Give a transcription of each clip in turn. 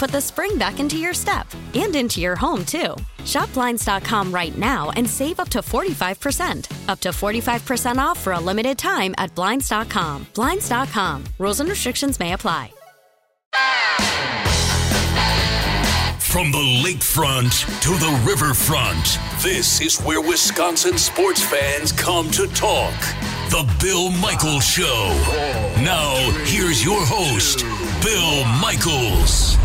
put the spring back into your step and into your home, too. Shop Blinds.com right now and save up to 45%. Up to 45% off for a limited time at Blinds.com. Blinds.com. Rules and restrictions may apply. From the lakefront to the riverfront, this is where Wisconsin sports fans come to talk. The Bill Michaels Show. Now, here's your host, Bill Michaels.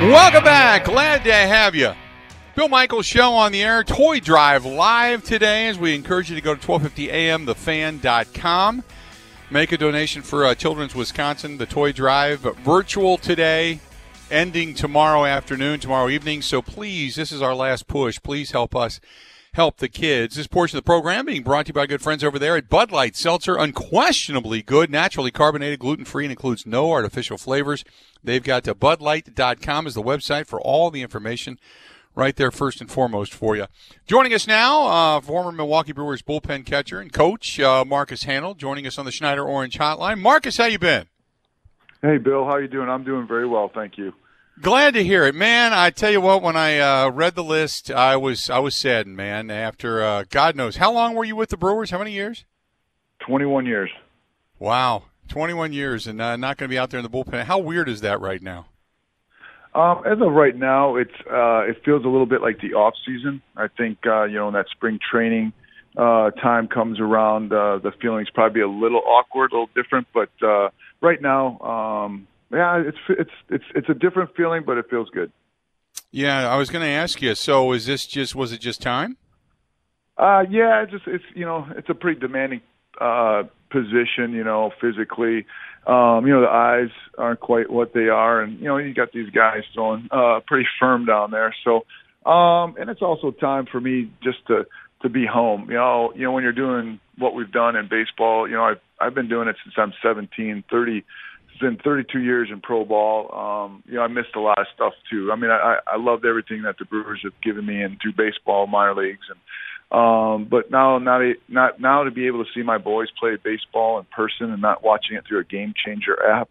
Welcome back. Glad to have you. Bill Michaels Show on the air. Toy Drive live today as we encourage you to go to 1250amthefan.com. Make a donation for uh, Children's Wisconsin. The Toy Drive virtual today, ending tomorrow afternoon, tomorrow evening. So please, this is our last push. Please help us help the kids. This portion of the program being brought to you by good friends over there at Bud Light Seltzer. Unquestionably good, naturally carbonated, gluten free, and includes no artificial flavors. They've got to budlight.com is the website for all the information right there first and foremost for you. Joining us now, uh, former Milwaukee Brewers bullpen catcher and coach uh, Marcus Hanel, joining us on the Schneider Orange Hotline. Marcus, how you been? Hey, Bill, how you doing? I'm doing very well, thank you. Glad to hear it, man. I tell you what, when I uh, read the list, I was I was saddened, man. After uh, God knows how long were you with the Brewers? How many years? Twenty-one years. Wow, twenty-one years, and uh, not going to be out there in the bullpen. How weird is that right now? Um, as of right now, it's uh, it feels a little bit like the off season. I think uh, you know when that spring training uh, time comes around, uh, the feelings probably a little awkward, a little different. But uh, right now, um, yeah, it's it's it's it's a different feeling, but it feels good. Yeah, I was going to ask you. So, is this just was it just time? Uh, yeah, it's just it's you know it's a pretty demanding uh, position, you know, physically. Um, you know, the eyes aren't quite what they are, and you know, you got these guys throwing uh, pretty firm down there. So, um, and it's also time for me just to to be home. You know, you know, when you're doing what we've done in baseball, you know, I've I've been doing it since I'm 17, 30. Been 32 years in pro ball. Um, you know, I missed a lot of stuff too. I mean, I I loved everything that the Brewers have given me and through baseball, minor leagues, and um, but now, not not now to be able to see my boys play baseball in person and not watching it through a game changer app,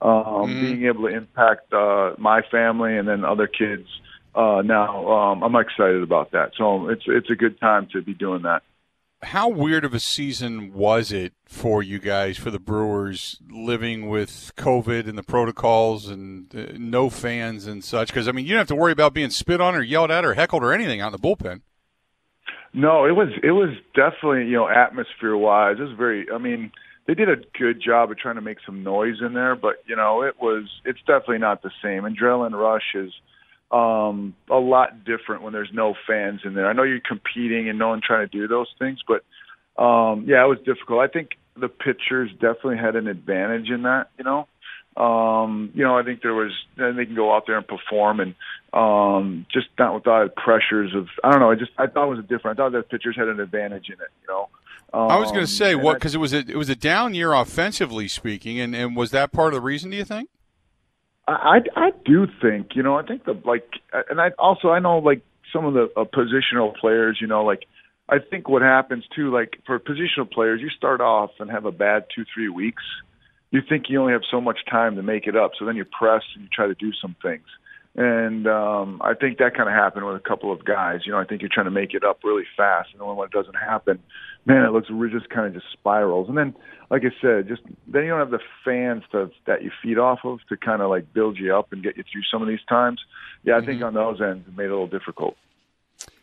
um, mm. being able to impact uh, my family and then other kids. Uh, now, um, I'm excited about that. So it's it's a good time to be doing that. How weird of a season was it for you guys, for the Brewers, living with COVID and the protocols and uh, no fans and such? Because I mean, you don't have to worry about being spit on or yelled at or heckled or anything out in the bullpen. No, it was it was definitely you know atmosphere wise. It was very. I mean, they did a good job of trying to make some noise in there, but you know it was it's definitely not the same. Adrenaline rush is um a lot different when there's no fans in there. I know you're competing and no one trying to do those things, but um yeah, it was difficult. I think the pitchers definitely had an advantage in that, you know. Um, you know, I think there was then they can go out there and perform and um just not without pressures of I don't know, I just I thought it was a different I thought that pitchers had an advantage in it, you know. Um, I was going to say what because it was a it was a down year offensively speaking, and and was that part of the reason? Do you think? I I, do think you know I think the like and I also I know like some of the uh, positional players you know like I think what happens too, like for positional players, you start off and have a bad two, three weeks. You think you only have so much time to make it up, so then you press and you try to do some things. And um, I think that kind of happened with a couple of guys. You know, I think you're trying to make it up really fast, and then when it doesn't happen, man, it looks it just kind of just spirals. And then, like I said, just then you don't have the fans to, that you feed off of to kind of like build you up and get you through some of these times. Yeah, I think mm-hmm. on those ends it made it a little difficult.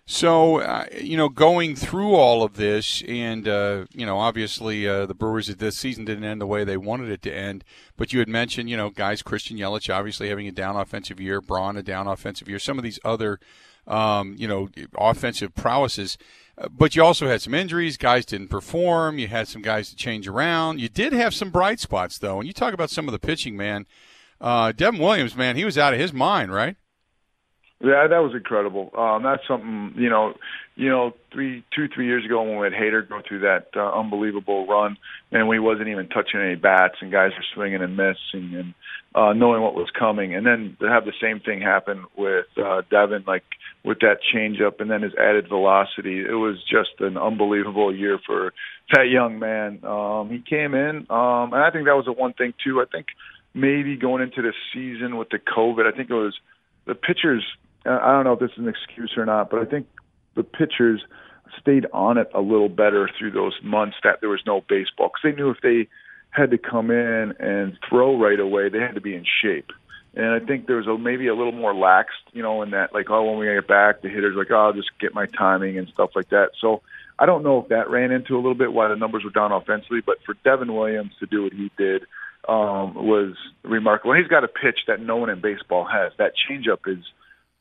So, uh, you know, going through all of this, and, uh, you know, obviously uh, the Brewers this season didn't end the way they wanted it to end. But you had mentioned, you know, guys, Christian Yelich obviously having a down offensive year, Braun a down offensive year, some of these other, um, you know, offensive prowesses. Uh, but you also had some injuries. Guys didn't perform. You had some guys to change around. You did have some bright spots, though. And you talk about some of the pitching, man. Uh, Devin Williams, man, he was out of his mind, right? Yeah, that was incredible. Um, that's something you know, you know, three, two, three years ago when we had Hader go through that uh, unbelievable run, and we wasn't even touching any bats, and guys were swinging and missing, and uh, knowing what was coming, and then to have the same thing happen with uh, Devin, like with that changeup, and then his added velocity, it was just an unbelievable year for that young man. Um, he came in, um, and I think that was the one thing too. I think maybe going into the season with the COVID, I think it was the pitchers I don't know if this is an excuse or not, but I think the pitchers stayed on it a little better through those months that there was no baseball because they knew if they had to come in and throw right away, they had to be in shape. And I think there was a, maybe a little more laxed, you know, in that like, oh, when we get back, the hitters like, oh, I'll just get my timing and stuff like that. So I don't know if that ran into a little bit why the numbers were down offensively, but for Devin Williams to do what he did um, was remarkable. And he's got a pitch that no one in baseball has. That changeup is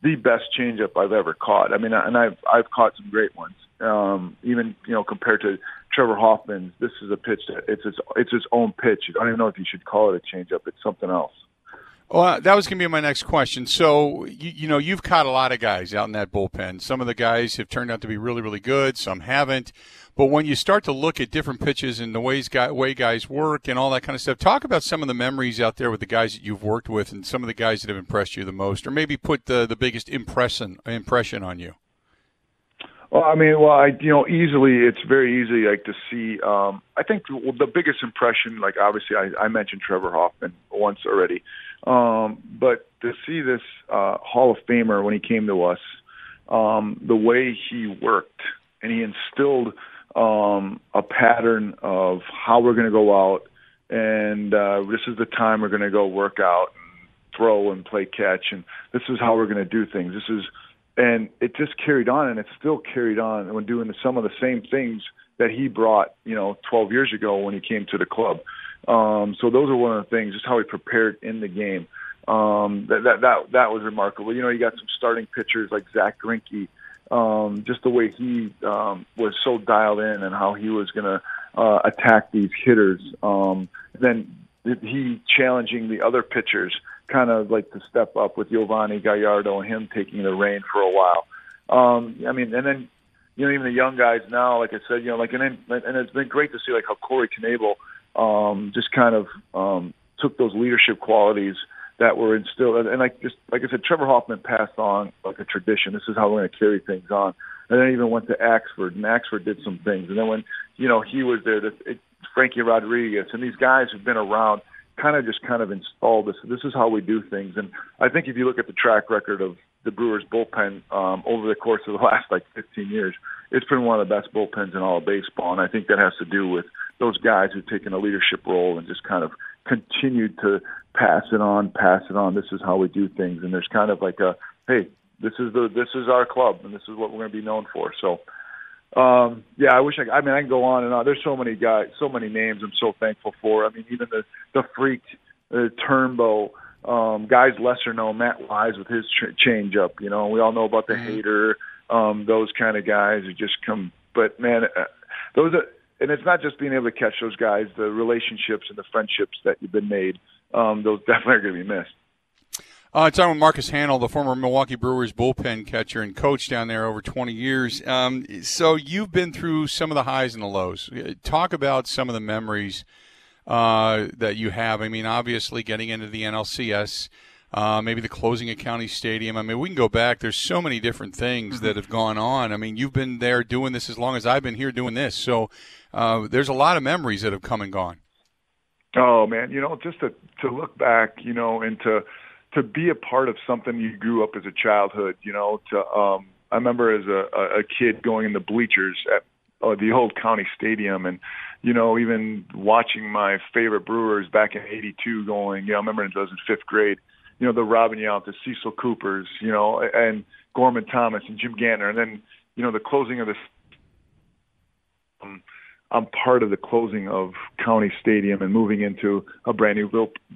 the best changeup I've ever caught. I mean, and I've I've caught some great ones. Um, even you know compared to Trevor Hoffman's, this is a pitch that it's its it's its own pitch. I don't even know if you should call it a changeup. It's something else. Well, that was going to be my next question. So, you, you, know, you've caught a lot of guys out in that bullpen. Some of the guys have turned out to be really, really good. Some haven't. But when you start to look at different pitches and the ways way guys work and all that kind of stuff, talk about some of the memories out there with the guys that you've worked with and some of the guys that have impressed you the most, or maybe put the the biggest impression impression on you. Well, I mean, well, I you know, easily it's very easy like to see. Um, I think the biggest impression, like obviously, I, I mentioned Trevor Hoffman once already, um, but to see this uh, Hall of Famer when he came to us, um, the way he worked and he instilled um, a pattern of how we're going to go out, and uh, this is the time we're going to go work out and throw and play catch, and this is how we're going to do things. This is, and it just carried on, and it's still carried on when doing some of the same things that he brought, you know, 12 years ago when he came to the club. Um, so those are one of the things, just how he prepared in the game. Um, that, that that that was remarkable. You know, you got some starting pitchers like Zack Greinke um, just the way he um, was so dialed in and how he was going to uh, attack these hitters. Um, then he challenging the other pitchers, kind of like to step up with Yovani Gallardo and him taking the reign for a while. Um, I mean, and then you know even the young guys now, like I said, you know, like and then, and it's been great to see like how Corey Knebel um, just kind of um, took those leadership qualities that were instilled. And like just like I said, Trevor Hoffman passed on like a tradition. This is how we're going to carry things on. And then even went to Axford, and Axford did some things. And then when you know he was there, the, it, Frankie Rodriguez and these guys who've been around kind of just kind of installed this. This is how we do things. And I think if you look at the track record of the Brewers bullpen um, over the course of the last like 15 years, it's been one of the best bullpens in all of baseball. And I think that has to do with those guys who've taken a leadership role and just kind of continued to pass it on, pass it on. This is how we do things, and there's kind of like a hey, this is the this is our club, and this is what we're going to be known for. So, um, yeah, I wish I. I mean, I can go on and on. There's so many guys, so many names. I'm so thankful for. I mean, even the the freak, uh, Turnbow. Um, guys lesser known, Matt Wise with his ch- change up. You know, we all know about the mm-hmm. Hader, um, those kind of guys who just come. But man, uh, those are and it's not just being able to catch those guys, the relationships and the friendships that you've been made, um, those definitely are going to be missed. Uh, talking with Marcus Hanel, the former Milwaukee Brewers bullpen catcher and coach down there over 20 years. Um, so you've been through some of the highs and the lows. Talk about some of the memories uh, that you have. I mean, obviously, getting into the NLCS uh, maybe the closing of County Stadium. I mean, we can go back. There's so many different things that have gone on. I mean, you've been there doing this as long as I've been here doing this. So uh, there's a lot of memories that have come and gone. Oh man, you know, just to to look back, you know, and to to be a part of something you grew up as a childhood, you know, to um I remember as a a kid going in the bleachers at uh, the old county stadium and you know even watching my favorite brewers back in 82 going you know I remember it was in 5th grade you know the Robin Yount the Cecil Coopers you know and Gorman Thomas and Jim Gantner and then you know the closing of this um, I'm part of the closing of County Stadium and moving into a brand new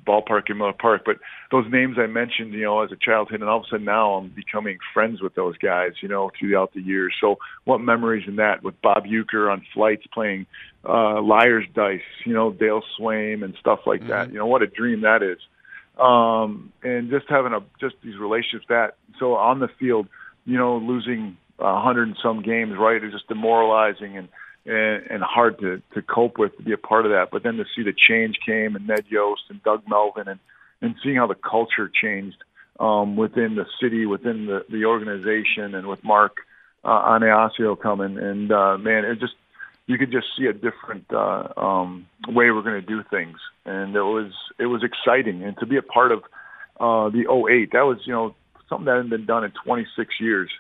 ballpark in Miller Park. But those names I mentioned, you know, as a childhood, and all of a sudden now I'm becoming friends with those guys, you know, throughout the years. So what memories in that with Bob Uecker on flights playing uh, liar's dice, you know, Dale Sveum and stuff like mm-hmm. that. You know, what a dream that is. Um, and just having a just these relationships that so on the field, you know, losing a hundred and some games, right, is just demoralizing and and, and hard to to cope with to be a part of that. But then to see the change came and Ned Yost and Doug Melvin and and seeing how the culture changed um, within the city, within the the organization, and with Mark uh, Attanasio coming, and uh, man, it just you could just see a different uh, um, way we're going to do things, and it was it was exciting, and to be a part of uh, the 08, that was you know something that hadn't been done in 26 years.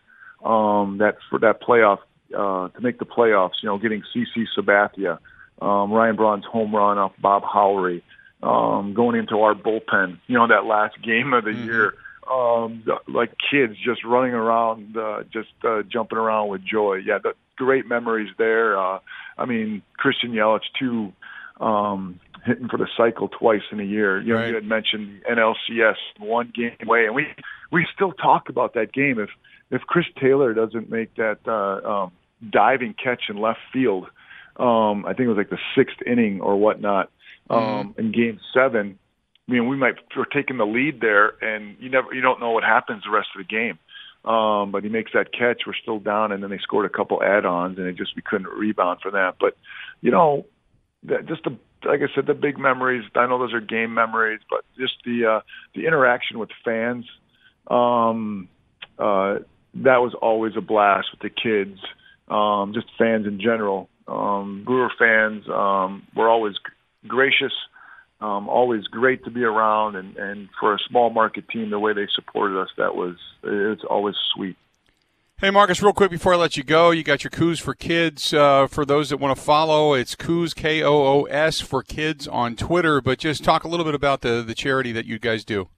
Um, that for that playoff uh, to make the playoffs. You know, getting CC Sabathia, um, Ryan Braun's home run off Bob Howry, um, going into our bullpen. You know, that last game of the mm-hmm. year, um, like kids just running around, uh, just uh, jumping around with joy. Yeah, the great memories there. Uh, I mean, Christian Yelich too. Um, hitting for the cycle twice in a year. You know, right. you had mentioned NLCS one game away, and we we still talk about that game. If if Chris Taylor doesn't make that uh, um, diving catch in left field, um, I think it was like the sixth inning or whatnot um, mm. in Game Seven. I mean, we might we're taking the lead there, and you never you don't know what happens the rest of the game. Um, but he makes that catch. We're still down, and then they scored a couple add-ons, and it just we couldn't rebound for that. But you know, that, just the like I said, the big memories. I know those are game memories, but just the uh, the interaction with fans. Um, uh, that was always a blast with the kids, um, just fans in general. Um, Brewer fans um, were always gracious, um, always great to be around, and, and for a small market team, the way they supported us, that was it's always sweet. Hey, Marcus, real quick before I let you go, you got your Koos for Kids. Uh, for those that want to follow, it's Koos, K O O S, for Kids on Twitter. But just talk a little bit about the, the charity that you guys do.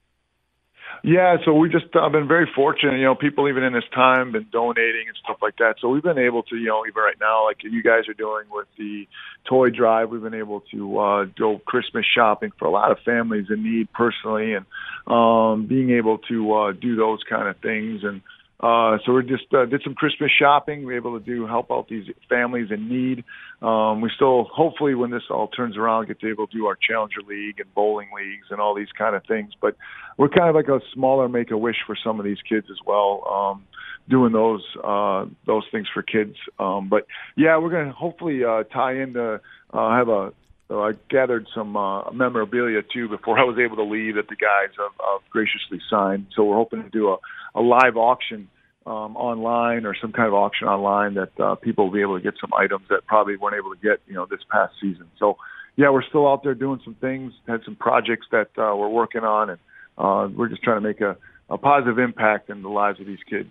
Yeah, so we just I've been very fortunate. You know, people even in this time been donating and stuff like that. So we've been able to, you know, even right now, like you guys are doing with the toy drive, we've been able to uh, go Christmas shopping for a lot of families in need personally, and um, being able to uh, do those kind of things and uh, so we just uh, did some Christmas shopping. We were able to do help out these families in need. Um, we still, hopefully, when this all turns around, get to able to do our Challenger League and bowling leagues and all these kind of things. But we're kind of like a smaller Make a Wish for some of these kids as well, um, doing those uh, those things for kids. Um, but yeah, we're to hopefully uh, tie into uh, have a so I gathered some uh, memorabilia too before I was able to leave that the guys have, have graciously signed. So we're hoping to do a, a live auction um, online or some kind of auction online that uh, people will be able to get some items that probably weren't able to get, you know, this past season. So yeah, we're still out there doing some things. Had some projects that uh, we're working on, and uh, we're just trying to make a, a positive impact in the lives of these kids.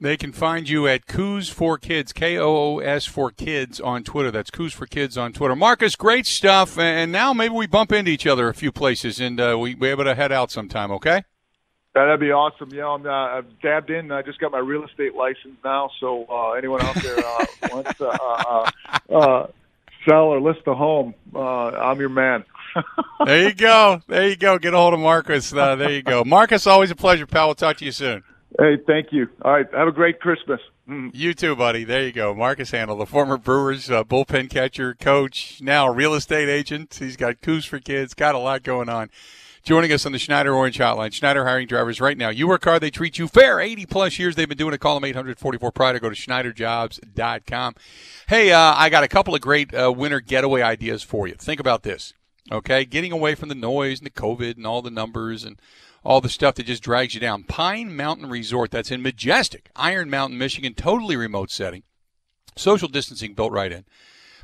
They can find you at Koos for Kids, K O O S for Kids on Twitter. That's Koos for Kids on Twitter. Marcus, great stuff. And now maybe we bump into each other a few places and uh, we be able to head out sometime, okay? That'd be awesome. Yeah, I'm, uh, I've dabbed in. I just got my real estate license now. So uh, anyone out there uh, wants to uh, uh, uh, sell or list a home, uh, I'm your man. there you go. There you go. Get a hold of Marcus. Uh, there you go. Marcus, always a pleasure, pal. We'll talk to you soon. Hey, thank you. All right, have a great Christmas. Mm. You too, buddy. There you go. Marcus Hanel, the former Brewers uh, bullpen catcher, coach, now real estate agent. He's got Koos for kids, got a lot going on. Joining us on the Schneider Orange Hotline. Schneider hiring drivers right now. You work hard, they treat you fair. 80 plus years they've been doing it. Call them 844 Pride or go to SchneiderJobs.com. Hey, uh, I got a couple of great uh, winter getaway ideas for you. Think about this. Okay, getting away from the noise and the COVID and all the numbers and all the stuff that just drags you down. Pine Mountain Resort, that's in majestic Iron Mountain, Michigan, totally remote setting. Social distancing built right in.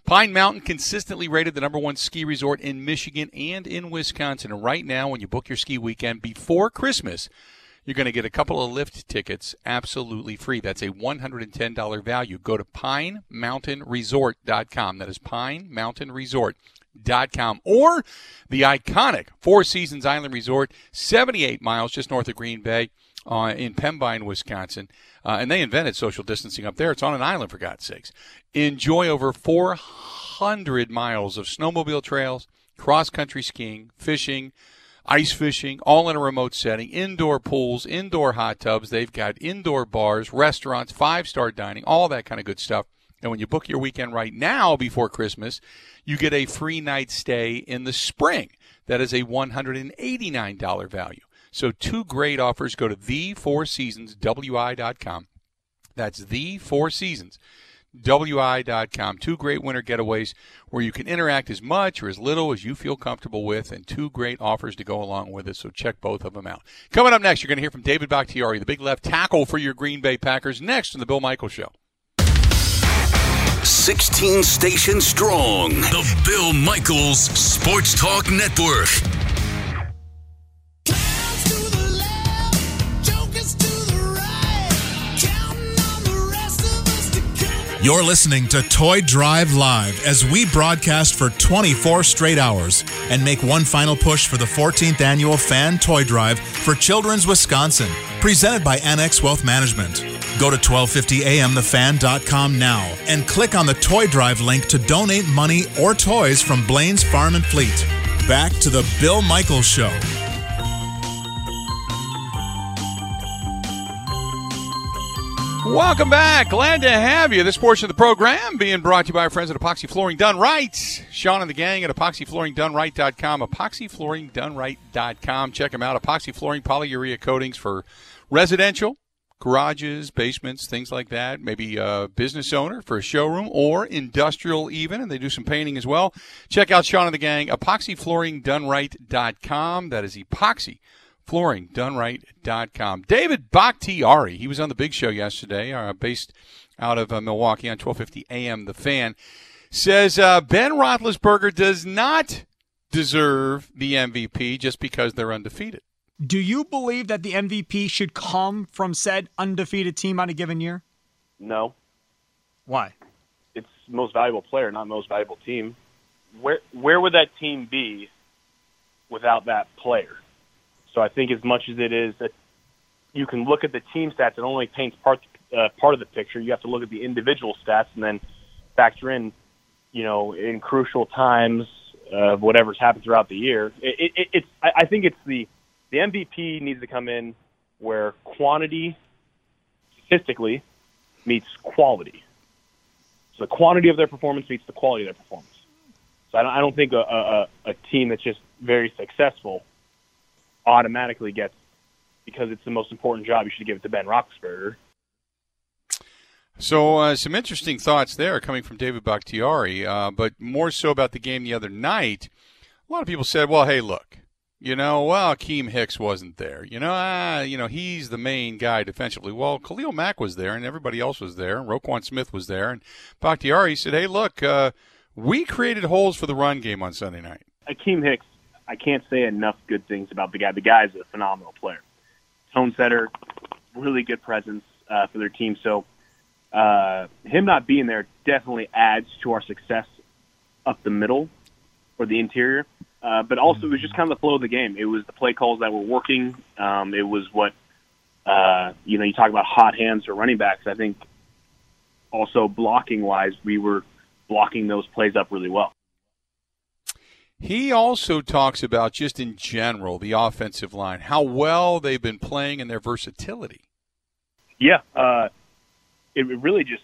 Pine Mountain consistently rated the number one ski resort in Michigan and in Wisconsin. And right now, when you book your ski weekend before Christmas, you're going to get a couple of lift tickets absolutely free. That's a $110 value. Go to pinemountainresort.com. That is pinemountainresort.com. Or the iconic Four Seasons Island Resort, 78 miles just north of Green Bay uh, in Pembine, Wisconsin. Uh, and they invented social distancing up there. It's on an island, for God's sakes. Enjoy over 400 miles of snowmobile trails, cross country skiing, fishing, ice fishing, all in a remote setting, indoor pools, indoor hot tubs. They've got indoor bars, restaurants, five star dining, all that kind of good stuff. And when you book your weekend right now before Christmas, you get a free night stay in the spring. That is a $189 value. So two great offers. Go to the Four Seasons WI.com. That's the Four Seasons WI.com. Two great winter getaways where you can interact as much or as little as you feel comfortable with, and two great offers to go along with it. So check both of them out. Coming up next, you're going to hear from David Bakhtiari, the big left tackle for your Green Bay Packers, next on the Bill Michaels Show. 16 stations strong. The Bill Michaels Sports Talk Network. You're listening to Toy Drive Live as we broadcast for 24 straight hours and make one final push for the 14th annual Fan Toy Drive for Children's Wisconsin, presented by Annex Wealth Management. Go to 1250amthefan.com now and click on the Toy Drive link to donate money or toys from Blaine's Farm and Fleet. Back to the Bill Michaels Show. Welcome back. Glad to have you. This portion of the program being brought to you by our friends at Epoxy Flooring Done Right. Sean and the gang at epoxyflooringdoneright.com. Epoxyflooringdoneright.com. Check them out. Epoxy flooring, polyurea coatings for residential, garages, basements, things like that. Maybe a business owner for a showroom or industrial even, and they do some painting as well. Check out Sean and the gang, epoxyflooringdoneright.com. That is epoxy flooringdoneright.com. David Bakhtiari, he was on the big show yesterday, uh, based out of uh, Milwaukee on 1250 AM. The Fan says uh, Ben Roethlisberger does not deserve the MVP just because they're undefeated. Do you believe that the MVP should come from said undefeated team on a given year? No. Why? It's most valuable player, not most valuable team. Where where would that team be without that player? So I think as much as it is that you can look at the team stats, it only paints part uh, part of the picture. You have to look at the individual stats and then factor in, you know, in crucial times of whatever's happened throughout the year. It, it, it's I, I think it's the the MVP needs to come in where quantity statistically meets quality. So the quantity of their performance meets the quality of their performance. So I don't, I don't think a, a, a team that's just very successful automatically gets because it's the most important job. You should give it to Ben Roethlisberger. So uh, some interesting thoughts there coming from David Bakhtiari, uh, but more so about the game the other night. A lot of people said, "Well, hey, look, you know, well, Keem Hicks wasn't there. You know, ah, you know, he's the main guy defensively. Well, Khalil Mack was there, and everybody else was there, and Roquan Smith was there, and Bakhtiari said, "Hey, look, uh, we created holes for the run game on Sunday night." Akeem Hicks I can't say enough good things about the guy. The guy is a phenomenal player, tone setter, really good presence uh, for their team. So uh, him not being there definitely adds to our success up the middle or the interior. Uh, but also, it was just kind of the flow of the game. It was the play calls that were working. Um, it was what uh, you know. You talk about hot hands for running backs. I think also blocking wise, we were blocking those plays up really well. He also talks about just in general the offensive line, how well they've been playing and their versatility. Yeah, uh, it really just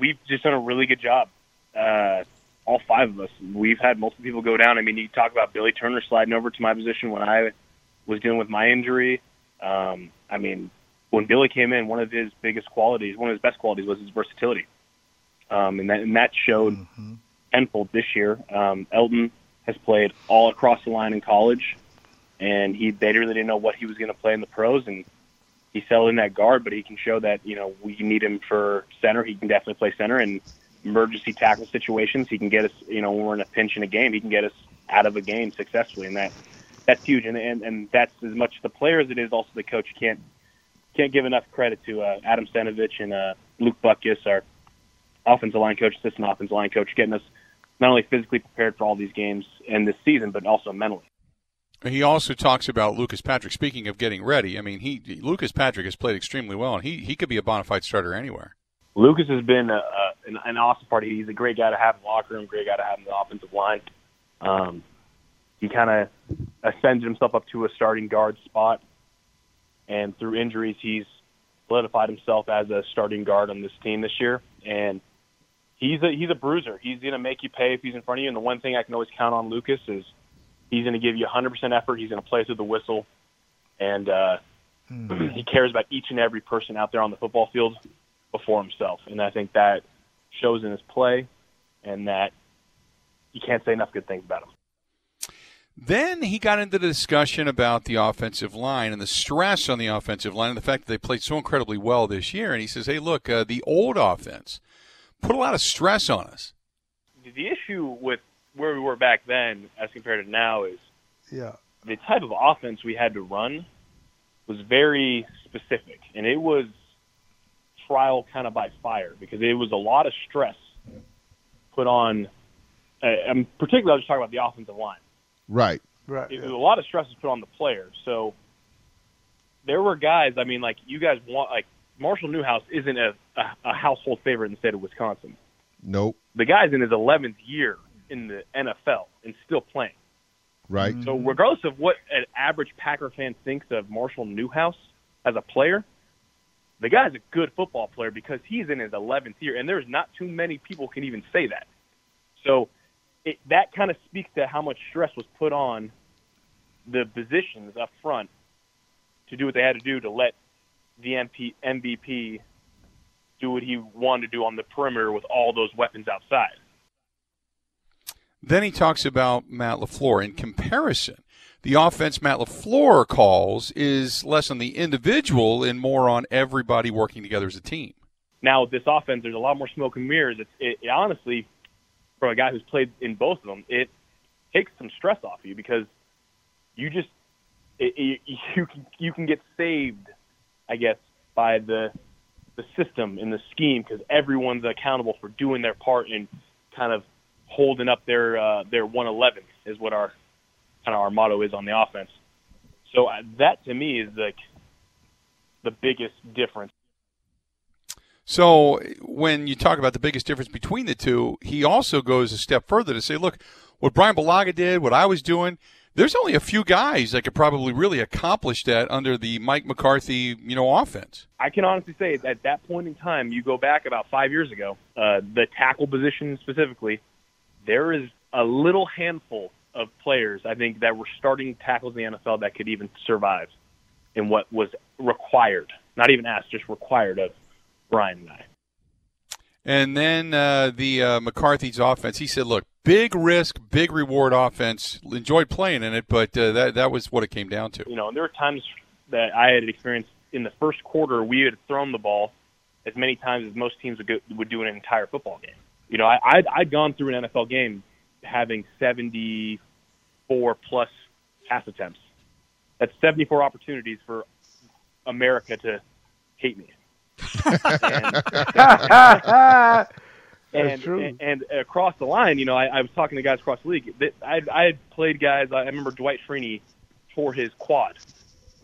we've just done a really good job. Uh, all five of us. We've had multiple people go down. I mean, you talk about Billy Turner sliding over to my position when I was dealing with my injury. Um, I mean, when Billy came in, one of his biggest qualities, one of his best qualities, was his versatility, um, and that and that showed tenfold this year. Um, Elgton has played all across the line in college. and he they really didn't know what he was going to play in the pros, and he settled in that guard. But he can show that you know we need him for center. He can definitely play center and emergency tackle situations. He can get us, you know, when we're in a pinch in a game, he can get us out of a game successfully, and that that's huge. And and, and that's as much the player as it is also the coach. You can't can't give enough credit to uh, Adam Stenavich and uh, Luke Butkus, our offensive line coach, assistant offensive line coach, getting us not only physically prepared for all these games and this season, but also mentally. He also talks about Lucas Patrick. Speaking of getting ready, I mean, he Lucas Patrick has played extremely well, and he he could be a bona fide starter anywhere. Lucas has been a, a, an, an awesome part. He's a great guy to have in the locker room, great guy to have in the offensive line. Um, he kind of ascended himself up to a starting guard spot, and through injuries, he's solidified himself as a starting guard on this team this year. And he's a he's a bruiser. He's going to make you pay if he's in front of you. And the one thing I can always count on Lucas is he's going to give you 100% effort. He's going to play through the whistle, and uh, mm. he cares about each and every person out there on the football field before himself. And I think that shows in his play, and that you can't say enough good things about him. Then he got into the discussion about the offensive line and the stress on the offensive line and the fact that they played so incredibly well this year. And he says, hey, look, uh, the old offense put a lot of stress on us. The issue with where we were back then as compared to now is yeah. the type of offense we had to run was very specific. And it was trial kind of by fire because it was a lot of stress put on. Uh, I'm particularly I was talking about the offensive line. Right. Right. It, yeah. A lot of stress is put on the player. So there were guys. I mean, like you guys want like Marshall Newhouse isn't a, a, a household favorite in the state of Wisconsin. Nope. The guy's in his 11th year in the NFL and still playing. Right. So regardless of what an average Packer fan thinks of Marshall Newhouse as a player, the guy's a good football player because he's in his 11th year, and there's not too many people can even say that. So it, that kind of speaks to how much stress was put on the positions up front to do what they had to do to let the MP, MVP do what he wanted to do on the perimeter with all those weapons outside. Then he talks about Matt LaFleur in comparison the offense Matt LaFleur calls is less on the individual and more on everybody working together as a team. Now, with this offense, there's a lot more smoke and mirrors. It's, it, it honestly, for a guy who's played in both of them, it takes some stress off you because you just it, it, you can you can get saved, I guess, by the the system and the scheme because everyone's accountable for doing their part and kind of holding up their uh, their 111 is what our kind of our motto is on the offense. So uh, that to me is like the biggest difference. So when you talk about the biggest difference between the two, he also goes a step further to say, look, what Brian Bulaga did, what I was doing, there's only a few guys that could probably really accomplish that under the Mike McCarthy, you know, offense. I can honestly say at that point in time, you go back about five years ago, uh, the tackle position specifically, there is a little handful of players, I think, that were starting tackles in the NFL that could even survive in what was required, not even asked, just required of Brian and I. And then uh, the uh, McCarthy's offense, he said, look, big risk, big reward offense. Enjoyed playing in it, but uh, that, that was what it came down to. You know, and there were times that I had experienced in the first quarter, we had thrown the ball as many times as most teams would, go, would do in an entire football game. You know, I, I'd, I'd gone through an NFL game having 74 plus pass attempts. That's 74 opportunities for America to hate me. and, and, and, and, across the line, you know, I, I was talking to guys across the league. I, I had played guys. I remember Dwight Freeney tore his quad,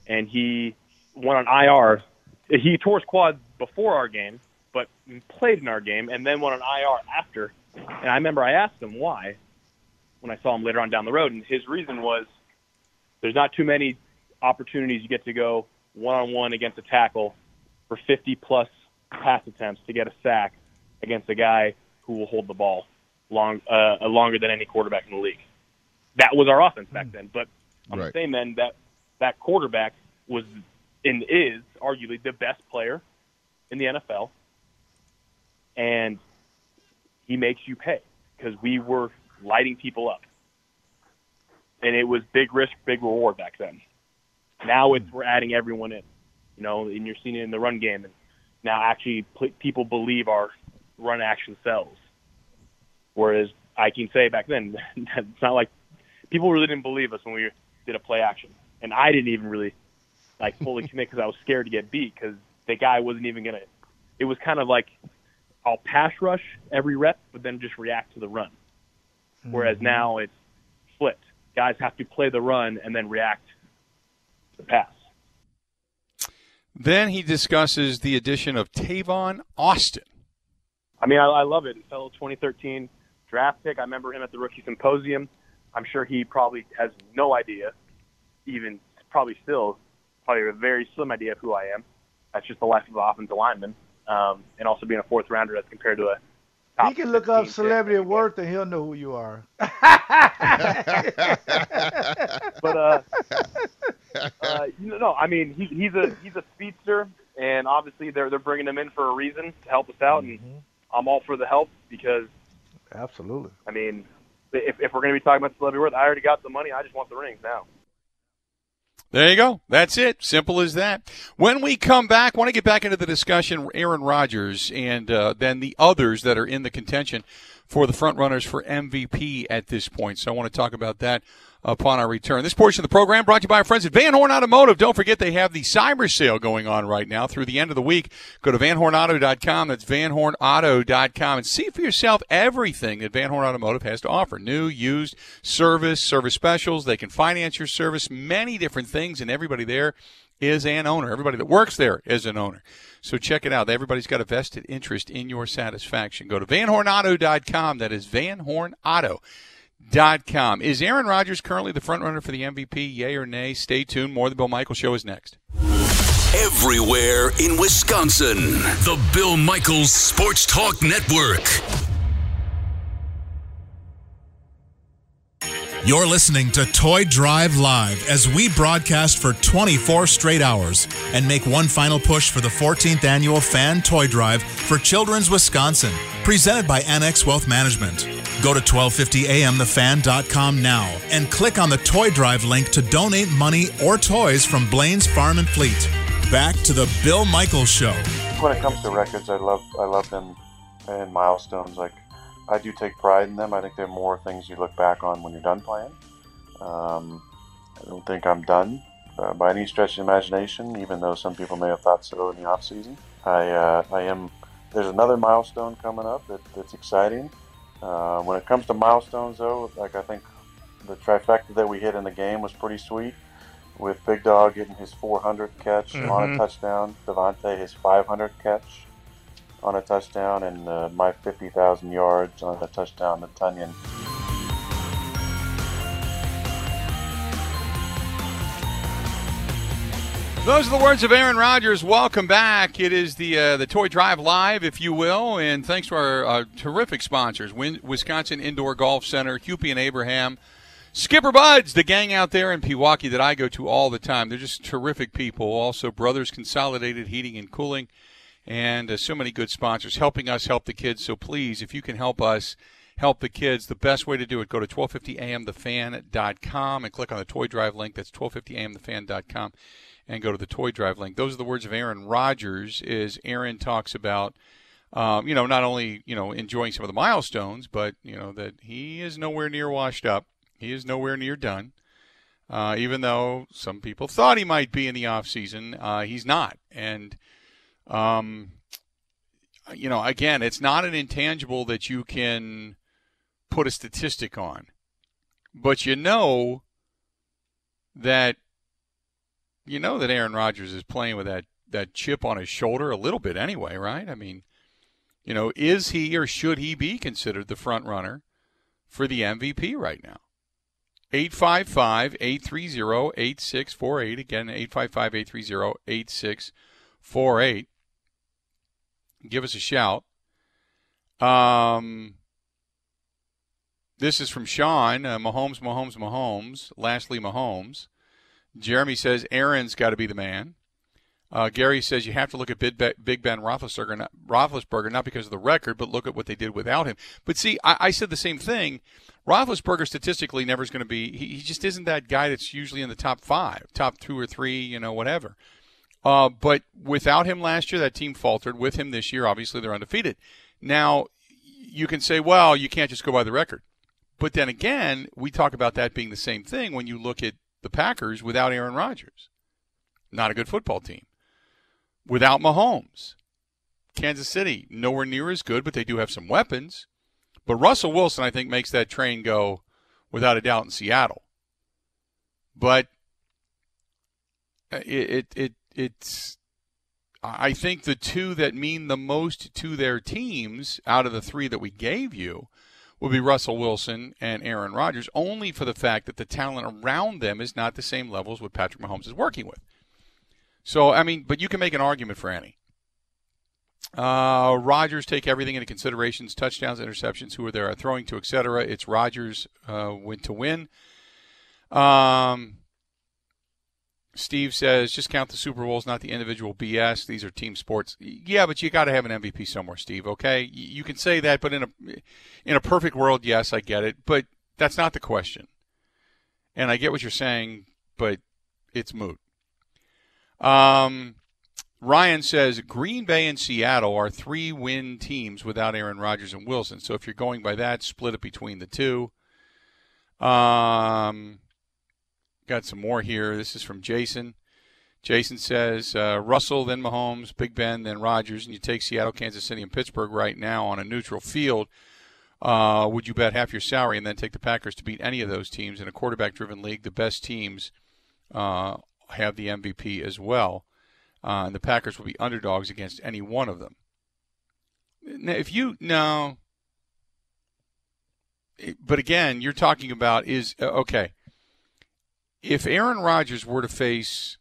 and he went on IR. He tore his quad before our game, but played in our game, and then went on IR after. And I remember I asked him why, when I saw him later on down the road, and his reason was there's not too many opportunities you get to go one on one against a tackle for 50 plus pass attempts to get a sack against a guy who will hold the ball long uh, longer than any quarterback in the league. That was our offense back then. But on right. the same end, that that quarterback was and is arguably the best player in the NFL, and he makes you pay because we were lighting people up. and it was big risk, big reward back then. Now it's we're adding everyone in, you know, and you're seeing it in the run game, and now actually people believe our run action sells. Whereas I can say back then, it's not like people really didn't believe us when we did a play action, and I didn't even really like fully commit because I was scared to get beat because the guy wasn't even gonna. It was kind of like I'll pass rush every rep, but then just react to the run. Whereas Mhm. now it's flipped. Guys have to play the run and then react to the pass. Then he discusses the addition of Tavon Austin. I mean, I, I love it. Fellow 2013 draft pick. I remember him at the rookie symposium. I'm sure he probably has no idea, even probably still, probably a very slim idea of who I am. That's just the life of an offensive lineman, um, and also being a fourth rounder as compared to a top He can look up 15 pick. celebrity worth and he'll know who you are. but uh, uh, you know, I mean, he, he's a he's a speedster, and obviously they're they're bringing him in for a reason to help us out, and I'm all for the help because Absolutely. I mean, if if we're going to be talking about celebrity worth, I already got the money. I just want the rings now. There you go. That's it. Simple as that. When we come back, want to get back into the discussion, Aaron Rodgers and uh, then the others that are in the contention for the front runners for MVP at this point. So I want to talk about that upon our return. This portion of the program brought to you by our friends at Van Horn Automotive. Don't forget they have the cyber sale going on right now through the end of the week. Go to vanhornauto.com. That's vanhornauto.com and see for yourself everything that Van Horn Automotive has to offer. New, used, service, service specials. They can finance your service, many different things, and everybody there is an owner. Everybody that works there is an owner. So check it out. Everybody's got a vested interest in your satisfaction. Go to vanhornauto.com. That is vanhornauto.com. Is Aaron Rodgers currently the front runner for the MVP? Yay or nay? Stay tuned. More of the Bill Michael Show is next. Everywhere in Wisconsin. The Bill Michaels Sports Talk Network. You're listening to Toy Drive Live as we broadcast for 24 straight hours and make one final push for the 14th annual Fan Toy Drive for Children's Wisconsin, presented by Annex Wealth Management. Go to 1250amthefan.com now and click on the Toy Drive link to donate money or toys from Blaine's Farm and Fleet. Back to the Bill Michaels Show. When it comes to records, I love I love them and milestones. Like I do take pride in them. I think they're more things you look back on when you're done playing. Um, I don't think I'm done uh, by any stretch of the imagination, even though some people may have thought so in the off season. I uh, I am. There's another milestone coming up that, that's exciting. Uh, when it comes to milestones, though, like I think the trifecta that we hit in the game was pretty sweet. With Big Dog getting his 400 catch on Mhm. a touchdown, Davante his 500 catch on a touchdown, and uh, my 50,000 yards on a touchdown to Tonyan. Those are the words of Aaron Rodgers. Welcome back. It is the uh, the Toy Drive Live, if you will, and thanks to our uh, terrific sponsors: Wisconsin Indoor Golf Center, Hupy and Abraham, Skipper Buds, the gang out there in Pewaukee that I go to all the time. They're just terrific people. Also, Brothers Consolidated Heating and Cooling, and uh, so many good sponsors helping us help the kids. So please, if you can help us help the kids, the best way to do it, go to 1250amthefan.com and click on the Toy Drive link. That's 1250amthefan.com and go to the Toy Drive link. Those are the words of Aaron Rodgers. Is Aaron talks about, um, you know, not only you know enjoying some of the milestones, but you know that he is nowhere near washed up. He is nowhere near done. Uh, even though some people thought he might be in the off season, uh, he's not. And um, you know, again, it's not an intangible that you can put a statistic on, but you know that you know that Aaron Rodgers is playing with that that chip on his shoulder a little bit anyway, right? I mean, you know, is he or should he be considered the front runner for the MVP right now? 855-830-8648 again 855-830-8648 give us a shout um this is from Sean uh, Mahomes Mahomes Mahomes lastly Mahomes Jeremy says Aaron's got to be the man. Uh, Gary says you have to look at Big Ben, Roethlisberger, not, Roethlisberger, not because of the record, but look at what they did without him. But see, I, I said the same thing. Roethlisberger statistically never is going to be. He, he just isn't that guy that's usually in the top five, top two or three, you know, whatever. Uh, but without him last year, that team faltered. With him this year, obviously they're undefeated. Now, you can say, well, you can't just go by the record. But then again, we talk about that being the same thing when you look at the Packers without Aaron Rodgers. Not a good football team. Without Mahomes. Kansas City, nowhere near as good, but they do have some weapons. But Russell Wilson, I think, makes that train go without a doubt in Seattle. But it, it, it it's I think the two that mean the most to their teams out of the three that we gave you would be Russell Wilson and Aaron Rodgers, only for the fact that the talent around them is not the same level as what Patrick Mahomes is working with. So, I mean, but you can make an argument for any. Uh, Rodgers take everything into considerations: touchdowns, interceptions, who are there, throwing to, etc. It's Rodgers uh, win to win. Um, Steve says, just count the Super Bowls, not the individual BS. These are team sports. Yeah, but you got to have an MVP somewhere, Steve. Okay, you can say that, but in a in a perfect world, yes, I get it, but that's not the question. And I get what you're saying, but it's moot. Um, Ryan says Green Bay and Seattle are three win teams without Aaron Rodgers and Wilson. So if you're going by that, split it between the two. Um, Got some more here. This is from Jason. Jason says uh, Russell, then Mahomes, Big Ben, then Rodgers, and you take Seattle, Kansas City, and Pittsburgh right now on a neutral field. Uh, would you bet half your salary and then take the Packers to beat any of those teams in a quarterback-driven league? The best teams uh, have the MVP as well, uh, and the Packers will be underdogs against any one of them. Now, if you now, but again, you're talking about is uh, okay if Aaron Rodgers were to face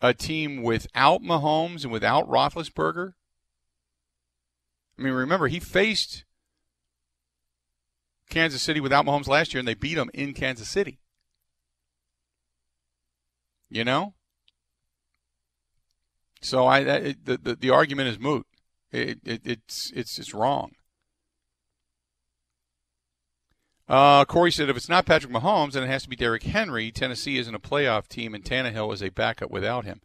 a team without Mahomes and without Roethlisberger, I mean, remember he faced Kansas City without Mahomes last year, and they beat him in Kansas City. You know, so I it, the, the the argument is moot. It, it, it's it's it's wrong. Uh, Corey said, if it's not Patrick Mahomes, then it has to be Derrick Henry. Tennessee isn't a playoff team, and Tannehill is a backup without him.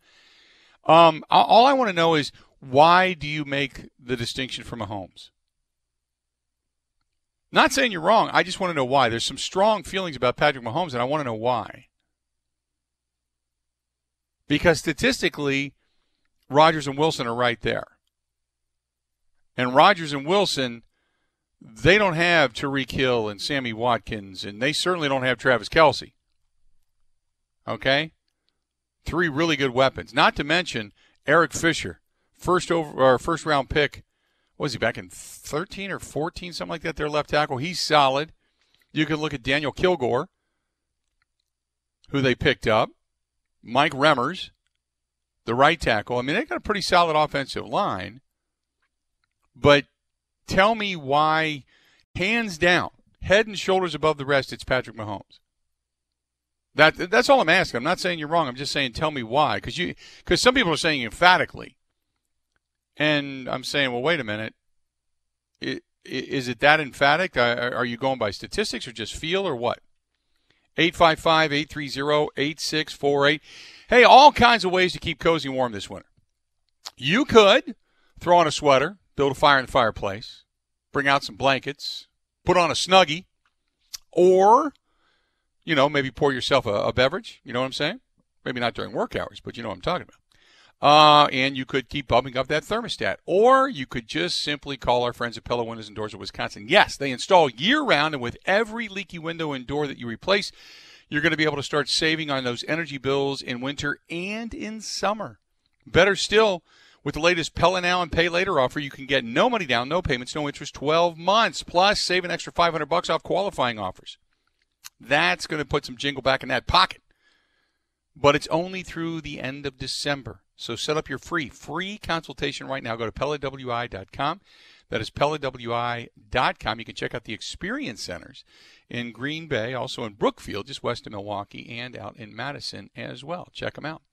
Um, all I want to know is why do you make the distinction for Mahomes? Not saying you're wrong. I just want to know why. There's some strong feelings about Patrick Mahomes, and I want to know why. Because statistically, Rodgers and Wilson are right there. And Rodgers and Wilson they don't have Tyreek Hill and Sammy Watkins, and they certainly don't have Travis Kelce. Okay? Three really good weapons. Not to mention Eric Fisher, first over or first round pick. Was he back in 13 or 14, something like that? Their left tackle. He's solid. You can look at Daniel Kilgore, who they picked up. Mike Remmers, the right tackle. I mean, they got a pretty solid offensive line. But Tell me why, hands down, head and shoulders above the rest, it's Patrick Mahomes. That that's all I'm asking. I'm not saying you're wrong. I'm just saying tell me why, because you because some people are saying emphatically, and I'm saying, well, wait a minute. It, is it that emphatic? Are you going by statistics or just feel or what? 855 830 8648. Hey, all kinds of ways to keep cozy warm this winter. You could throw on a sweater, build a fire in the fireplace, bring out some blankets, put on a snuggie, or, you know, maybe pour yourself a, a beverage. You know what I'm saying? Maybe not during work hours, but you know what I'm talking about. Uh, and you could keep bumping up that thermostat. Or you could just simply call our friends at Pella Windows and Doors of Wisconsin. Yes, they install year round, and with every leaky window and door that you replace, you're going to be able to start saving on those energy bills in winter and in summer. Better still, with the latest Pella Now and Pay Later offer, you can get no money down, no payments, no interest, 12 months, plus save an extra 500 bucks off qualifying offers. That's going to put some jingle back in that pocket. But it's only through the end of December. So set up your free, free consultation right now. Go to PellaWI.com. That is PellaWI.com. You can check out the experience centers in Green Bay, also in Brookfield, just west of Milwaukee, and out in Madison as well. Check them out.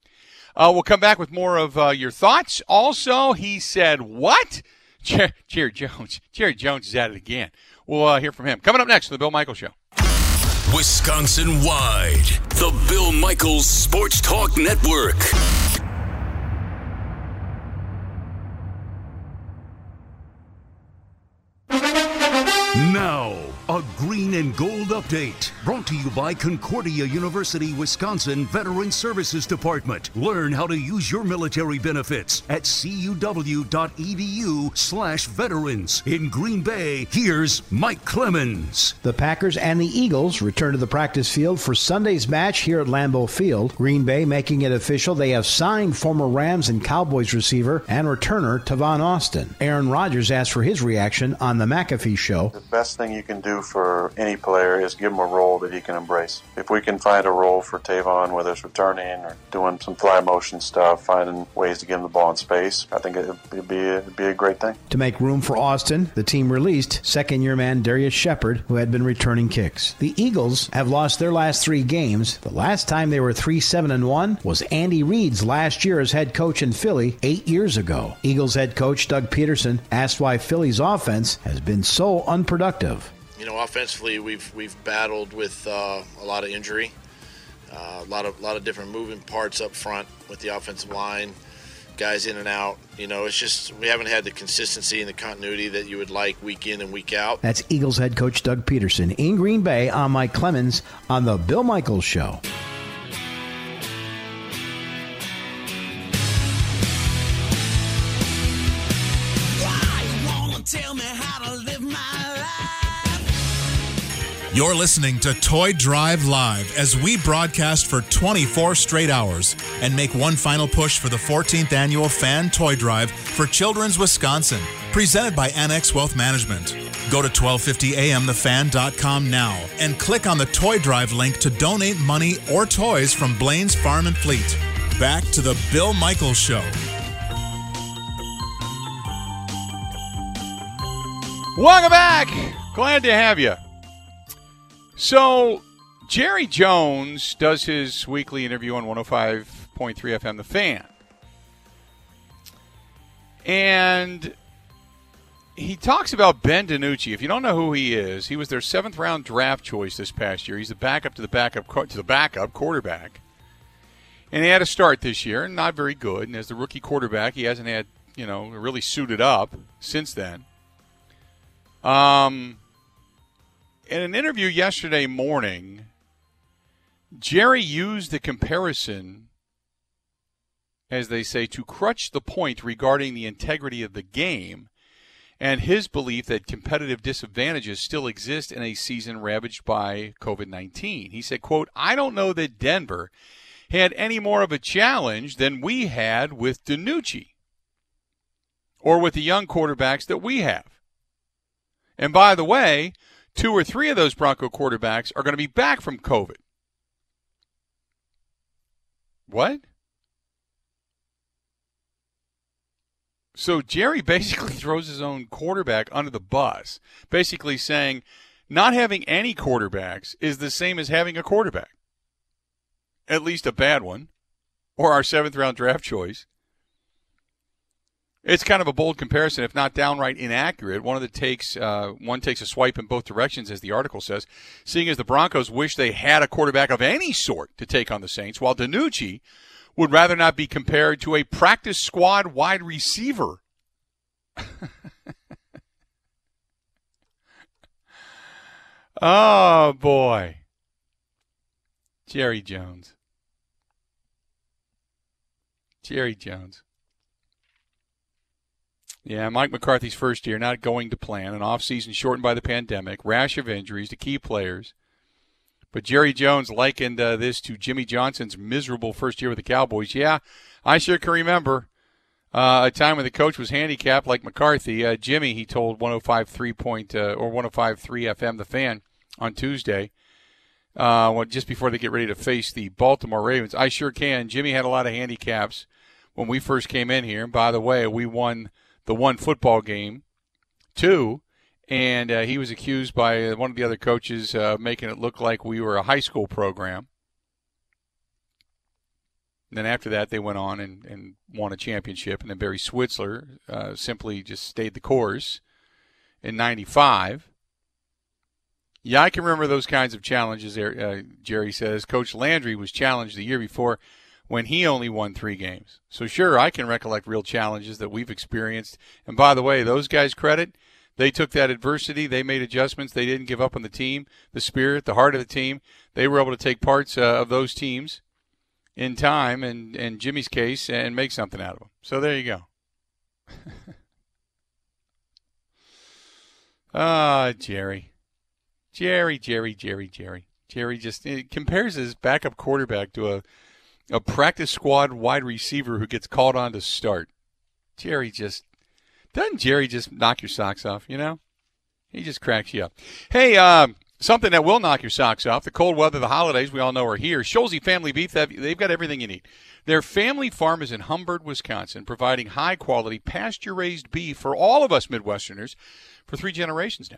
Uh, we'll come back with more of uh, your thoughts. Also, he said, What? Jer- Jerry Jones. Jerry Jones is at it again. We'll uh, hear from him. Coming up next on the Bill Michaels Show. Wisconsin wide, the Bill Michaels Sports Talk Network. Green and gold update brought to you by Concordia University, Wisconsin Veteran Services Department. Learn how to use your military benefits at cuw.edu slash veterans. In Green Bay, here's Mike Clemens. The Packers and the Eagles return to the practice field for Sunday's match here at Lambeau Field. Green Bay making it official. They have signed former Rams and Cowboys receiver and returner Tavon Austin. Aaron Rodgers asked for his reaction on the McAfee show. The best thing you can do for any player is give him a role that he can embrace. If we can find a role for Tavon, whether it's returning or doing some fly motion stuff, finding ways to get him the ball in space, I think it'd, be it'd be a great thing. To make room for Austin, the team released second year man Darrius Shepherd, who had been returning kicks. The Eagles have lost their last three games. The last time they were 3 7 and 1 was Andy Reid's last year as head coach in Philly eight years ago. Eagles head coach Doug Pederson asked why Philly's offense has been so unproductive. You know, offensively, we've we've battled with uh, a lot of injury, uh, a lot of a lot of different moving parts up front with the offensive line, guys in and out. You know, it's just we haven't had the consistency and the continuity that you would like week in and week out. That's Eagles head coach Doug Pederson in Green Bay on Mike Clemens on the Bill Michaels Show. You're listening to Toy Drive Live as we broadcast for 24 straight hours and make one final push for the 14th annual Fan Toy Drive for Children's Wisconsin, presented by Annex Wealth Management. Go to 1250amthefan.com now and click on the Toy Drive link to donate money or toys from Blaine's Farm and Fleet. Back to the Bill Michaels Show. Welcome back. Glad to have you. So, Jerry Jones does his weekly interview on 105.3 FM, The Fan. And he talks about Ben DiNucci. If you don't know who he is, he was their seventh round draft choice this past year. He's the backup to the backup to the backup quarterback, and he had a start this year, and not very good. And as the rookie quarterback, he hasn't had you know really suited up since then. Um, in an interview yesterday morning, Jerry used the comparison, as they say, to crutch the point regarding the integrity of the game and his belief that competitive disadvantages still exist in a season ravaged by COVID-19. He said, quote, I don't know that Denver had any more of a challenge than we had with DiNucci or with the young quarterbacks that we have. And by the way, two or three of those Bronco quarterbacks are going to be back from COVID. What? So Jerry basically throws his own quarterback under the bus, basically saying not having any quarterbacks is the same as having a quarterback, at least a bad one, or our seventh round draft choice. It's kind of a bold comparison, if not downright inaccurate. One of the takes, uh, one takes a swipe in both directions, as the article says. Seeing as the Broncos wish they had a quarterback of any sort to take on the Saints, while DiNucci would rather not be compared to a practice squad wide receiver. oh boy, Jerry Jones. Jerry Jones. Yeah, Mike McCarthy's first year not going to plan, an offseason shortened by the pandemic, rash of injuries to key players. But Jerry Jones likened uh, this to Jimmy Johnson's miserable first year with the Cowboys. Yeah, I sure can remember uh, a time when the coach was handicapped like McCarthy. Uh, Jimmy, he told 105.3 point uh, or 105.3 FM the fan on Tuesday, uh, just before they get ready to face the Baltimore Ravens. I sure can. Jimmy had a lot of handicaps when we first came in here. And by the way, we won the one football game, two, and uh, he was accused by one of the other coaches uh, making it look like we were a high school program. And then after that, they went on and, and won a championship. And then Barry Switzer uh, simply just stayed the course in 95. Yeah, I can remember those kinds of challenges there, uh, Jerry says. Coach Landry was challenged the year before when he only won three games. So, sure, I can recollect real challenges that we've experienced. And by the way, those guys credit. They took that adversity. They made adjustments. They didn't give up on the team, the spirit, the heart of the team. They were able to take parts uh, of those teams in time, and in Jimmy's case, and make something out of them. So there you go. Ah, Jerry. Jerry, Jerry, Jerry, Jerry. Jerry just compares his backup quarterback to a a practice squad wide receiver who gets called on to start. Jerry just doesn't Jerry just knock your socks off, you know? He just cracks you up. Hey, um, something that will knock your socks off. The cold weather, the holidays, we all know are here. Scholze Family Beef, they've got everything you need. Their family farm is in Humbird, Wisconsin, providing high quality pasture raised beef for all of us Midwesterners for three generations now.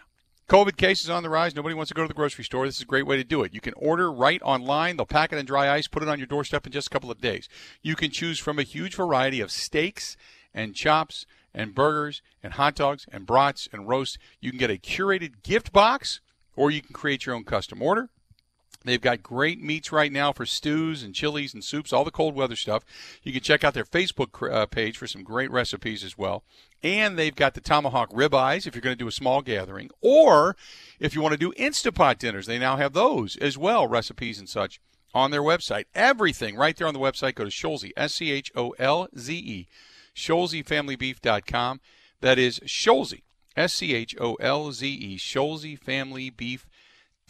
COVID cases on the rise. Nobody wants to go to the grocery store. This is a great way to do it. You can order right online. They'll pack it in dry ice, put it on your doorstep in just a couple of days. You can choose from a huge variety of steaks and chops and burgers and hot dogs and brats and roasts. You can get a curated gift box or you can create your own custom order. They've got great meats right now for stews and chilies and soups, all the cold weather stuff. You can check out their Facebook uh, page for some great recipes as well. And they've got the tomahawk ribeyes if you're going to do a small gathering, or if you want to do Instapot dinners, they now have those as well, recipes and such on their website. Everything right there on the website. Go to Scholze, S C H O L Z E, ScholzeFamilyBeef.com. That is Scholze, S C H O L Z E, ScholzeFamilyBeef.com,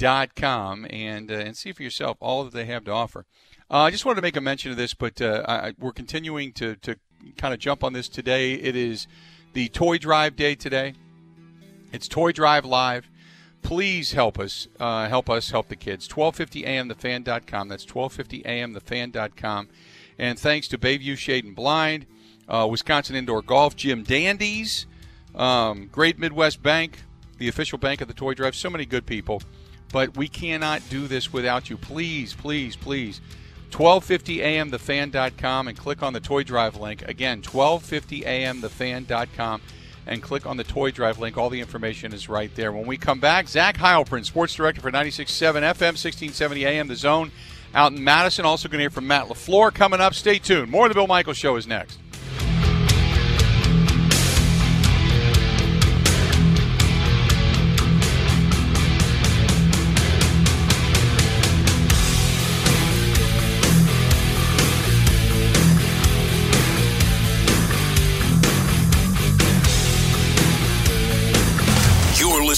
and uh, and see for yourself all that they have to offer. Uh, I just wanted to make a mention of this, but uh, I, we're continuing to to kind of jump on this today. It is the Toy Drive Day today. It's Toy Drive Live. Please help us, uh, help us, help the kids. 1250amthefan.com. That's 1250amthefan.com. And thanks to Bayview Shade and Blind, uh, Wisconsin Indoor Golf, Jim Dandies, um, Great Midwest Bank, the official bank of the Toy Drive. So many good people. But we cannot do this without you. Please, please, please. 1250amthefan.com and click on the Toy Drive link. Again, 1250amthefan.com and click on the Toy Drive link. All the information is right there. When we come back, Zach Heilprin, Sports Director for 96.7 FM, 1670 AM, The Zone out in Madison. Also going to hear from Matt LaFleur coming up. Stay tuned. More of the Bill Michaels Show is next.